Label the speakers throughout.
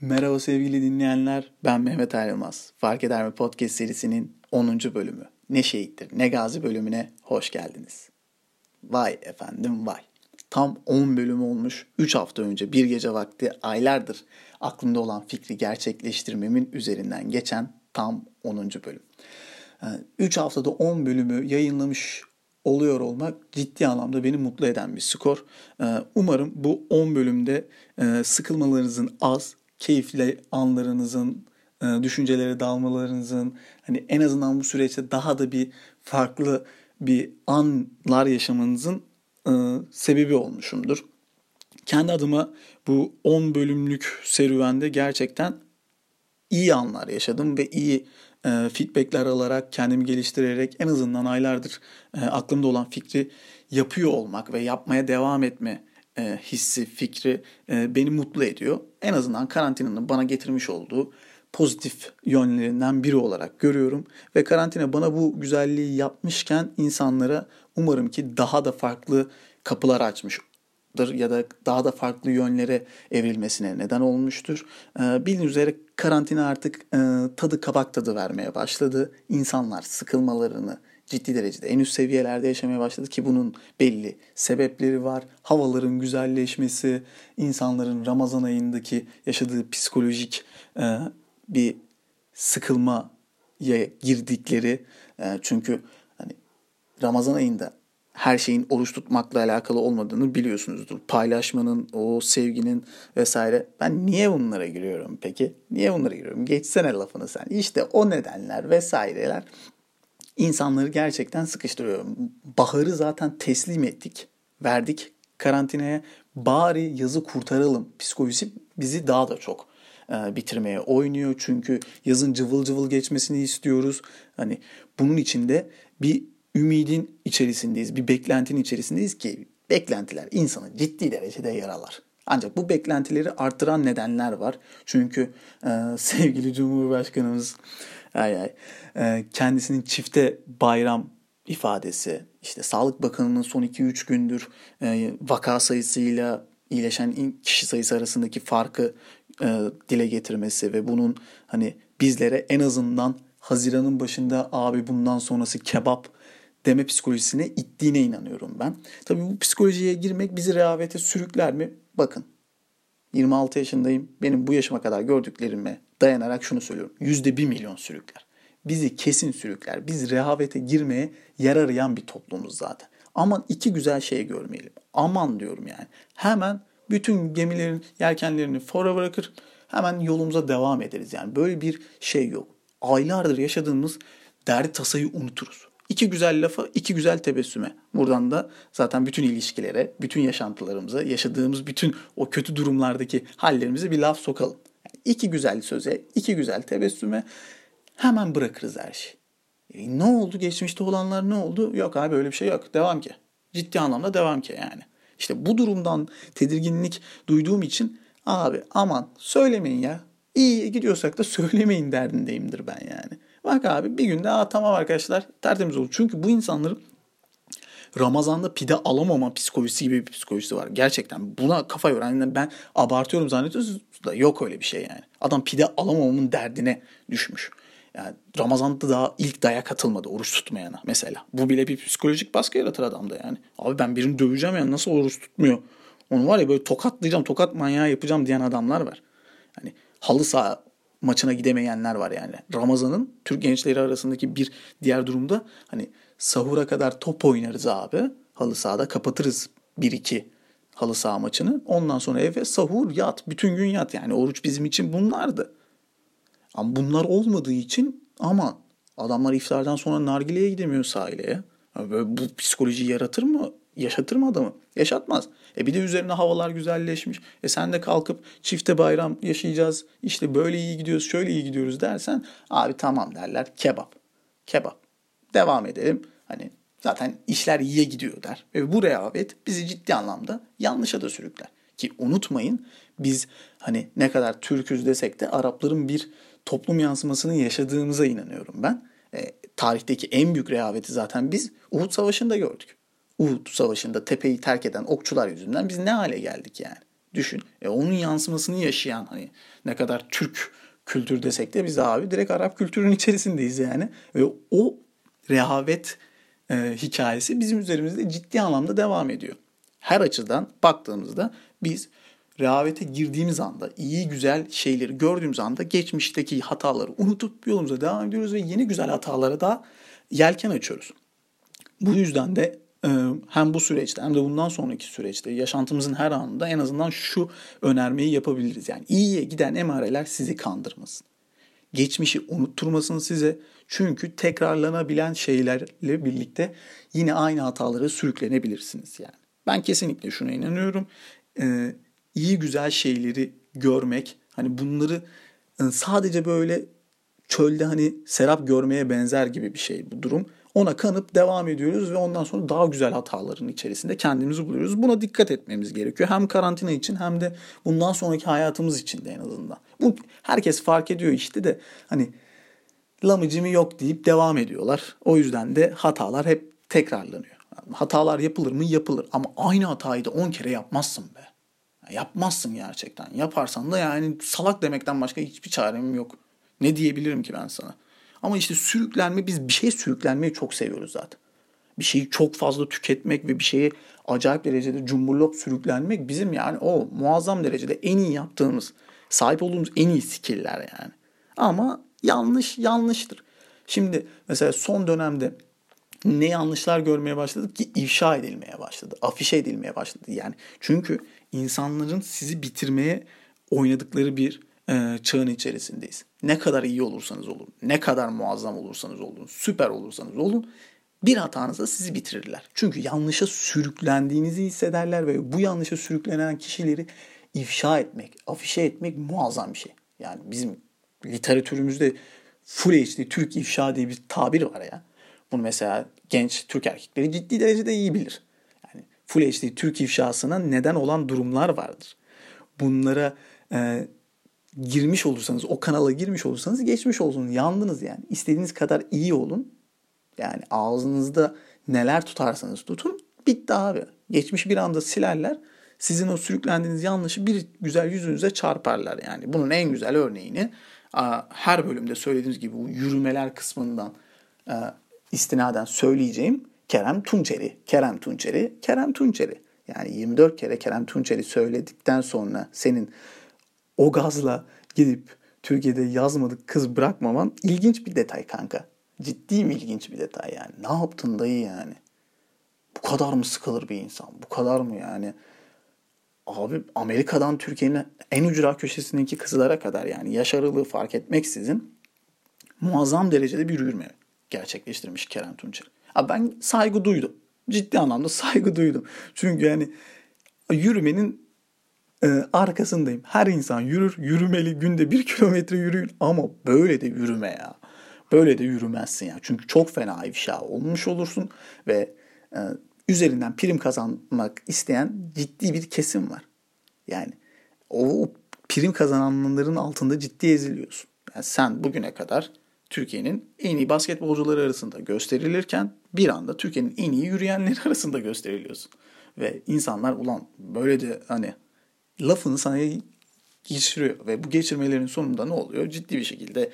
Speaker 1: Merhaba sevgili dinleyenler, ben Mehmet Ayrılmaz. Fark Eder mi Podcast serisinin 10. bölümü. Ne şehittir, ne gazi bölümüne hoş geldiniz. Vay efendim vay. Tam 10 bölüm olmuş. 3 hafta önce bir gece vakti aylardır aklımda olan fikri gerçekleştirmemin üzerinden geçen tam 10. bölüm. 3 ee, haftada 10 bölümü yayınlamış oluyor olmak ciddi anlamda beni mutlu eden bir skor. Ee, umarım bu 10 bölümde e, sıkılmalarınızın az, keyifli anlarınızın, e, düşüncelere dalmalarınızın hani en azından bu süreçte daha da bir farklı bir anlar yaşamanızın e, sebebi olmuşumdur. Kendi adıma bu 10 bölümlük serüvende gerçekten iyi anlar yaşadım ve iyi e, feedbackler alarak kendimi geliştirerek en azından aylardır e, aklımda olan fikri yapıyor olmak ve yapmaya devam etme e, hissi, fikri e, beni mutlu ediyor. En azından karantinanın bana getirmiş olduğu pozitif yönlerinden biri olarak görüyorum. Ve karantina bana bu güzelliği yapmışken insanlara umarım ki daha da farklı kapılar açmıştır ya da daha da farklı yönlere evrilmesine neden olmuştur. Ee, bildiğiniz üzere karantina artık e, tadı kabak tadı vermeye başladı. İnsanlar sıkılmalarını, ciddi derecede en üst seviyelerde yaşamaya başladı ki bunun belli sebepleri var. Havaların güzelleşmesi, insanların Ramazan ayındaki yaşadığı psikolojik e, bir sıkılmaya girdikleri e, çünkü hani Ramazan ayında her şeyin oruç tutmakla alakalı olmadığını biliyorsunuzdur. Paylaşmanın, o sevginin vesaire. Ben niye bunlara giriyorum peki? Niye bunlara giriyorum? Geçsene lafını sen. İşte o nedenler vesaireler insanları gerçekten sıkıştırıyor. Baharı zaten teslim ettik, verdik karantinaya. Bari yazı kurtaralım. Psikolojisi bizi daha da çok e, bitirmeye oynuyor. Çünkü yazın cıvıl cıvıl geçmesini istiyoruz. Hani bunun içinde bir ümidin içerisindeyiz, bir beklentinin içerisindeyiz ki beklentiler insanı ciddi derecede yaralar. Ancak bu beklentileri artıran nedenler var. Çünkü e, sevgili Cumhurbaşkanımız ay ay, e, kendisinin çifte bayram ifadesi, işte Sağlık Bakanı'nın son 2-3 gündür e, vaka sayısıyla iyileşen kişi sayısı arasındaki farkı e, dile getirmesi ve bunun hani bizlere en azından Haziran'ın başında abi bundan sonrası kebap deme psikolojisine ittiğine inanıyorum ben. Tabii bu psikolojiye girmek bizi rehavete sürükler mi? Bakın 26 yaşındayım. Benim bu yaşıma kadar gördüklerime dayanarak şunu söylüyorum. Yüzde bir milyon sürükler. Bizi kesin sürükler. Biz rehavete girmeye yer arayan bir toplumuz zaten. Aman iki güzel şey görmeyelim. Aman diyorum yani. Hemen bütün gemilerin yelkenlerini fora bırakır. Hemen yolumuza devam ederiz. Yani böyle bir şey yok. Aylardır yaşadığımız derdi tasayı unuturuz. İki güzel lafa, iki güzel tebessüme. Buradan da zaten bütün ilişkilere, bütün yaşantılarımıza, yaşadığımız bütün o kötü durumlardaki hallerimize bir laf sokalım. İki güzel söze, iki güzel tebessüme hemen bırakırız her şeyi. E ne oldu? Geçmişte olanlar ne oldu? Yok abi öyle bir şey yok. Devam ki. Ciddi anlamda devam ki yani. İşte bu durumdan tedirginlik duyduğum için abi aman söylemeyin ya. İyi gidiyorsak da söylemeyin derdindeyimdir ben yani. Bak abi bir günde Aa, tamam arkadaşlar tertemiz olur. Çünkü bu insanların Ramazan'da pide alamama psikolojisi gibi bir psikolojisi var. Gerçekten buna kafa yoran yani ben abartıyorum zannediyorsunuz da yok öyle bir şey yani. Adam pide alamamamın derdine düşmüş. Yani Ramazan'da daha ilk dayak atılmadı oruç tutmayana mesela. Bu bile bir psikolojik baskı yaratır adamda yani. Abi ben birini döveceğim yani nasıl oruç tutmuyor? Onu var ya böyle tokatlayacağım, tokat manyağı yapacağım diyen adamlar var. Hani halı saha maçına gidemeyenler var yani. Ramazan'ın Türk gençleri arasındaki bir diğer durumda hani sahura kadar top oynarız abi. Halı sahada kapatırız 1-2 halı saha maçını. Ondan sonra eve sahur yat. Bütün gün yat yani. Oruç bizim için bunlardı. Ama bunlar olmadığı için aman adamlar iftardan sonra nargileye gidemiyor sahile. Böyle bu psikoloji yaratır mı? Yaşatır mı adamı? Yaşatmaz. E bir de üzerine havalar güzelleşmiş. E sen de kalkıp çifte bayram yaşayacağız. İşte böyle iyi gidiyoruz, şöyle iyi gidiyoruz dersen abi tamam derler. Kebap. Kebap. Devam edelim. Hani zaten işler iyiye gidiyor der. Ve bu rehavet bizi ciddi anlamda yanlışa da sürükler. Ki unutmayın biz hani ne kadar Türküz desek de Arapların bir toplum yansımasını yaşadığımıza inanıyorum ben. E, tarihteki en büyük rehaveti zaten biz Uhud Savaşı'nda gördük. Uhud Savaşı'nda tepeyi terk eden okçular yüzünden biz ne hale geldik yani? Düşün. E onun yansımasını yaşayan hani ne kadar Türk kültür desek de biz abi direkt Arap kültürünün içerisindeyiz yani. Ve o rehavet e, hikayesi bizim üzerimizde ciddi anlamda devam ediyor. Her açıdan baktığımızda biz rehavete girdiğimiz anda, iyi güzel şeyleri gördüğümüz anda geçmişteki hataları unutup yolumuza devam ediyoruz ve yeni güzel hatalara da yelken açıyoruz. Bu yüzden de e, hem bu süreçte hem de bundan sonraki süreçte yaşantımızın her anında en azından şu önermeyi yapabiliriz. Yani iyiye giden emareler sizi kandırmasın. Geçmişi unutturmasın size. Çünkü tekrarlanabilen şeylerle birlikte yine aynı hatalara sürüklenebilirsiniz yani. Ben kesinlikle şuna inanıyorum. Ee, iyi güzel şeyleri görmek, hani bunları e, sadece böyle çölde hani serap görmeye benzer gibi bir şey bu durum. Ona kanıp devam ediyoruz ve ondan sonra daha güzel hataların içerisinde kendimizi buluyoruz. Buna dikkat etmemiz gerekiyor. Hem karantina için hem de bundan sonraki hayatımız için de en azından. Bu herkes fark ediyor işte de hani lamıcımı yok deyip devam ediyorlar. O yüzden de hatalar hep tekrarlanıyor. Hatalar yapılır mı? Yapılır. Ama aynı hatayı da 10 kere yapmazsın be. Yapmazsın gerçekten. Yaparsan da yani salak demekten başka hiçbir çarem yok. Ne diyebilirim ki ben sana? Ama işte sürüklenme biz bir şey sürüklenmeyi çok seviyoruz zaten. Bir şeyi çok fazla tüketmek ve bir şeyi acayip derecede cumburlop sürüklenmek bizim yani o muazzam derecede en iyi yaptığımız, sahip olduğumuz en iyi skill'ler yani. Ama yanlış yanlıştır. Şimdi mesela son dönemde ne yanlışlar görmeye başladık ki ifşa edilmeye başladı. Afişe edilmeye başladı yani. Çünkü insanların sizi bitirmeye oynadıkları bir e, çağın içerisindeyiz. Ne kadar iyi olursanız olun, ne kadar muazzam olursanız olun, süper olursanız olun bir hatanızda sizi bitirirler. Çünkü yanlışa sürüklendiğinizi hissederler ve bu yanlışa sürüklenen kişileri ifşa etmek, afişe etmek muazzam bir şey. Yani bizim literatürümüzde Full HD Türk ifşa diye bir tabir var ya. Bunu mesela genç Türk erkekleri ciddi derecede iyi bilir. Yani Full HD Türk ifşasına neden olan durumlar vardır. Bunlara e, girmiş olursanız, o kanala girmiş olursanız geçmiş olsun. Yandınız yani. İstediğiniz kadar iyi olun. Yani ağzınızda neler tutarsanız tutun. Bitti abi. Geçmiş bir anda silerler. Sizin o sürüklendiğiniz yanlışı bir güzel yüzünüze çarparlar yani. Bunun en güzel örneğini her bölümde söylediğimiz gibi bu yürümeler kısmından e, istinaden söyleyeceğim Kerem Tunçeri. Kerem Tunçeri, Kerem Tunçeri. Yani 24 kere Kerem Tunçeri söyledikten sonra senin o gazla gidip Türkiye'de yazmadık kız bırakmaman ilginç bir detay kanka. Ciddi mi ilginç bir detay yani. Ne yaptın dayı yani? Bu kadar mı sıkılır bir insan? Bu kadar mı yani? Abi Amerika'dan Türkiye'nin en ücra köşesindeki kızlara kadar yani yaş aralığı fark etmeksizin muazzam derecede bir yürüme gerçekleştirmiş Kerem Tunçer. Abi ben saygı duydum. Ciddi anlamda saygı duydum. Çünkü yani yürümenin e, arkasındayım. Her insan yürür, yürümeli, günde bir kilometre yürüyün ama böyle de yürüme ya. Böyle de yürümezsin ya. Çünkü çok fena ifşa olmuş olursun ve e, üzerinden prim kazanmak isteyen ciddi bir kesim var. Yani o, o prim kazananların altında ciddi eziliyorsun. Yani sen bugüne kadar Türkiye'nin en iyi basketbolcuları arasında gösterilirken bir anda Türkiye'nin en iyi yürüyenleri arasında gösteriliyorsun. Ve insanlar ulan böyle de hani lafını sana geçiriyor ve bu geçirmelerin sonunda ne oluyor? Ciddi bir şekilde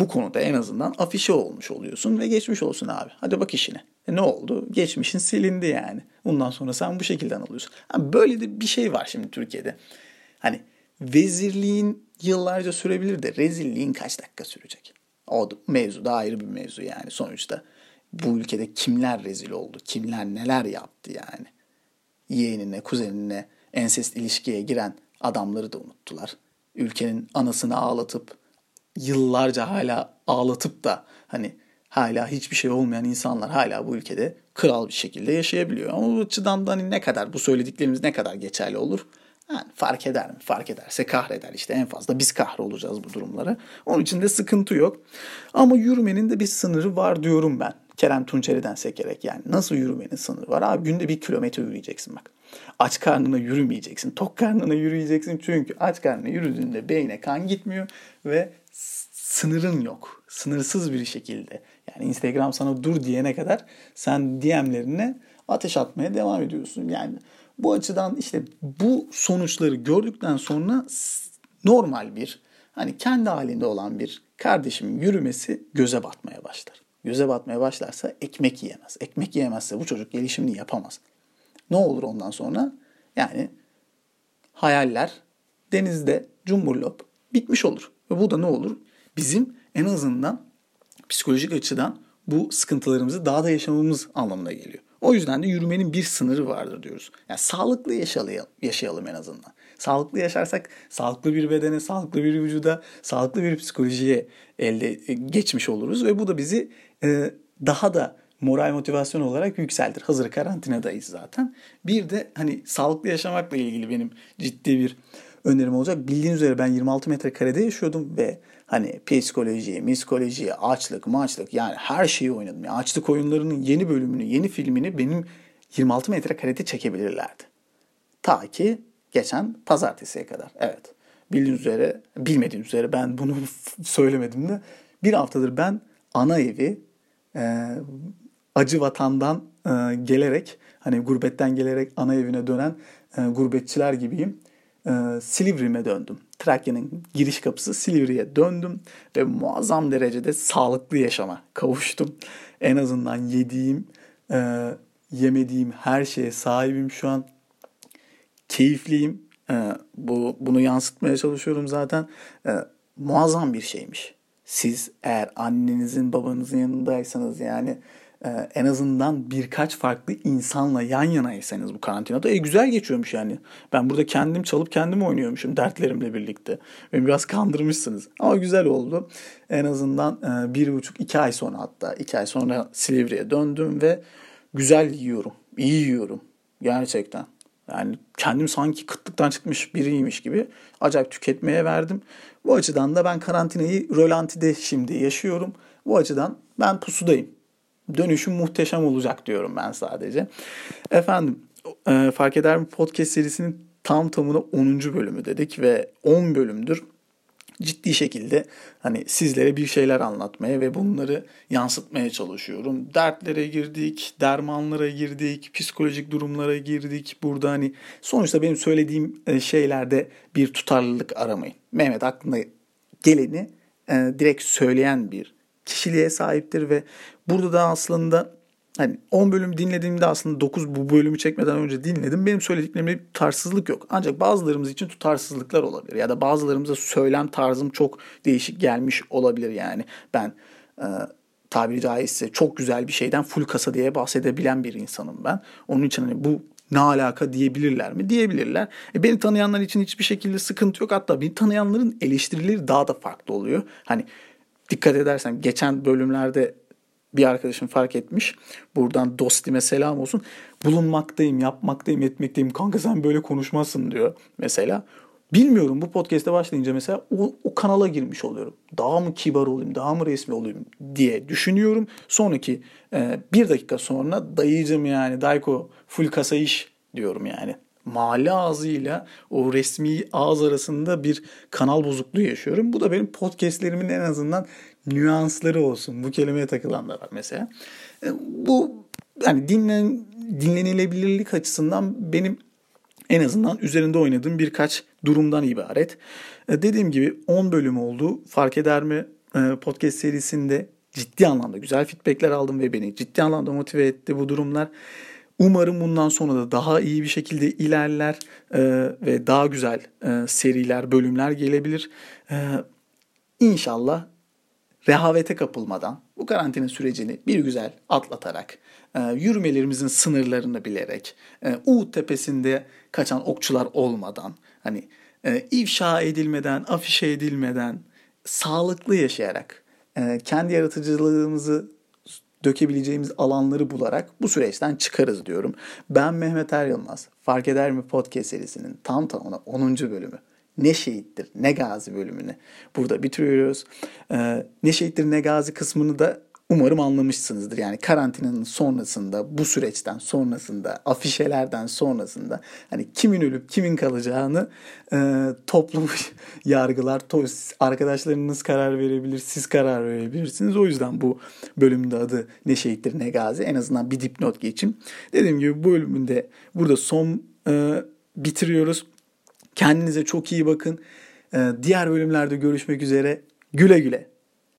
Speaker 1: bu konuda en azından afişe olmuş oluyorsun ve geçmiş olsun abi. Hadi bak işine. E ne oldu? Geçmişin silindi yani. Bundan sonra sen bu şekilde anılıyorsun. Yani böyle de bir şey var şimdi Türkiye'de. Hani vezirliğin yıllarca sürebilir de rezilliğin kaç dakika sürecek? O mevzu da ayrı bir mevzu yani sonuçta. Bu ülkede kimler rezil oldu? Kimler neler yaptı yani? Yeğenine, kuzenine ensest ilişkiye giren adamları da unuttular. Ülkenin anasını ağlatıp yıllarca hala ağlatıp da hani hala hiçbir şey olmayan insanlar hala bu ülkede kral bir şekilde yaşayabiliyor. Ama bu açıdan da hani ne kadar bu söylediklerimiz ne kadar geçerli olur? Yani fark eder mi? Fark ederse kahreder işte en fazla biz kahrolacağız bu durumlara. Onun için de sıkıntı yok. Ama yürümenin de bir sınırı var diyorum ben. Kerem Tunçeri'den sekerek yani nasıl yürümenin sınırı var? Abi günde bir kilometre yürüyeceksin bak. Aç karnına yürümeyeceksin. Tok karnına yürüyeceksin. Çünkü aç karnına yürüdüğünde beyne kan gitmiyor ve sınırın yok. Sınırsız bir şekilde. Yani Instagram sana dur diyene kadar sen DM'lerine ateş atmaya devam ediyorsun. Yani Bu açıdan işte bu sonuçları gördükten sonra normal bir hani kendi halinde olan bir kardeşimin yürümesi göze batmaya başlar. Göze batmaya başlarsa ekmek yiyemez. Ekmek yiyemezse bu çocuk gelişimini yapamaz. Ne olur ondan sonra? Yani hayaller denizde cumburlop bitmiş olur. Ve bu da ne olur? Bizim en azından psikolojik açıdan bu sıkıntılarımızı daha da yaşamamız anlamına geliyor. O yüzden de yürümenin bir sınırı vardır diyoruz. Yani sağlıklı yaşayalım, yaşayalım en azından. Sağlıklı yaşarsak sağlıklı bir bedene, sağlıklı bir vücuda, sağlıklı bir psikolojiye elde e, geçmiş oluruz ve bu da bizi e, daha da moral motivasyon olarak yükseltir. Hazır karantinadayız zaten. Bir de hani sağlıklı yaşamakla ilgili benim ciddi bir önerim olacak. Bildiğiniz üzere ben 26 metrekarede yaşıyordum ve hani psikoloji, miskoloji, açlık, maçlık yani her şeyi oynadım. Yani açlık oyunlarının yeni bölümünü, yeni filmini benim 26 metrekarede çekebilirlerdi. Ta ki geçen pazartesiye kadar. Evet. Bildiğiniz üzere, bilmediğiniz üzere ben bunu söylemedim de bir haftadır ben ana evi e, acı vatandan e, gelerek hani gurbetten gelerek ana evine dönen e, gurbetçiler gibiyim. E, Silivri'me döndüm. Trakya'nın giriş kapısı Silivri'ye döndüm ve muazzam derecede sağlıklı yaşama kavuştum. En azından yediğim, e, yemediğim her şeye sahibim şu an. Keyifliyim. E, bu bunu yansıtmaya çalışıyorum zaten. E, muazzam bir şeymiş. Siz eğer annenizin babanızın yanındaysanız yani e, en azından birkaç farklı insanla yan yanaysanız bu karantinada e, güzel geçiyormuş yani. Ben burada kendim çalıp kendim oynuyormuşum dertlerimle birlikte. Beni biraz kandırmışsınız ama güzel oldu. En azından e, bir buçuk iki ay sonra hatta iki ay sonra Silivri'ye döndüm ve güzel yiyorum. iyi yiyorum gerçekten. Yani kendim sanki kıtlıktan çıkmış biriymiş gibi acayip tüketmeye verdim. Bu açıdan da ben karantinayı rölantide şimdi yaşıyorum. Bu açıdan ben pusudayım. Dönüşüm muhteşem olacak diyorum ben sadece. Efendim e, fark eder mi podcast serisinin tam tamına 10. bölümü dedik ve 10 bölümdür ciddi şekilde hani sizlere bir şeyler anlatmaya ve bunları yansıtmaya çalışıyorum. Dertlere girdik, dermanlara girdik, psikolojik durumlara girdik. Burada hani sonuçta benim söylediğim e, şeylerde bir tutarlılık aramayın. Mehmet aklına geleni e, direkt söyleyen bir kişiliğe sahiptir ve burada da aslında hani 10 bölüm dinlediğimde aslında 9 bu bölümü çekmeden önce dinledim. Benim söylediklerimde bir tutarsızlık yok. Ancak bazılarımız için tutarsızlıklar olabilir. Ya da bazılarımıza söylem tarzım çok değişik gelmiş olabilir yani. Ben e, tabiri caizse çok güzel bir şeyden full kasa diye bahsedebilen bir insanım ben. Onun için hani bu ne alaka diyebilirler mi? Diyebilirler. E beni tanıyanlar için hiçbir şekilde sıkıntı yok. Hatta beni tanıyanların eleştirileri daha da farklı oluyor. Hani dikkat edersen geçen bölümlerde bir arkadaşım fark etmiş. Buradan dostime selam olsun. Bulunmaktayım, yapmaktayım, etmekteyim. Kanka sen böyle konuşmazsın diyor mesela. Bilmiyorum bu podcast'e başlayınca mesela o, o kanala girmiş oluyorum. Daha mı kibar olayım, daha mı resmi olayım diye düşünüyorum. Sonraki e, bir dakika sonra dayıcım yani Dayko full kasa iş diyorum yani. Mahalle ağzıyla o resmi ağız arasında bir kanal bozukluğu yaşıyorum. Bu da benim podcastlerimin en azından nüansları olsun. Bu kelimeye takılan da var mesela. E, bu yani dinlen, dinlenilebilirlik açısından benim en azından üzerinde oynadığım birkaç durumdan ibaret. E, dediğim gibi 10 bölüm oldu. Fark eder mi? E, podcast serisinde ciddi anlamda güzel feedbackler aldım ve beni ciddi anlamda motive etti bu durumlar. Umarım bundan sonra da daha iyi bir şekilde ilerler e, ve daha güzel e, seriler, bölümler gelebilir. E, İnşallah rehavete kapılmadan bu karantina sürecini bir güzel atlatarak, e, yürümelerimizin sınırlarını bilerek, e, Uğut tepesinde kaçan okçular olmadan, hani e, ifşa edilmeden, afişe edilmeden, sağlıklı yaşayarak, e, kendi yaratıcılığımızı dökebileceğimiz alanları bularak bu süreçten çıkarız diyorum. Ben Mehmet Er Yılmaz. Fark Eder mi podcast serisinin tam tamına 10. bölümü ne şehittir ne gazi bölümünü burada bitiriyoruz. Ee, ne şehittir ne gazi kısmını da umarım anlamışsınızdır. Yani karantinanın sonrasında, bu süreçten sonrasında, afişelerden sonrasında hani kimin ölüp kimin kalacağını e, toplum yargılar, to- arkadaşlarınız karar verebilir, siz karar verebilirsiniz. O yüzden bu bölümde adı ne şehittir ne gazi en azından bir dipnot geçin. Dediğim gibi bu bölümünde burada son e, bitiriyoruz. Kendinize çok iyi bakın. E, diğer bölümlerde görüşmek üzere. Güle güle.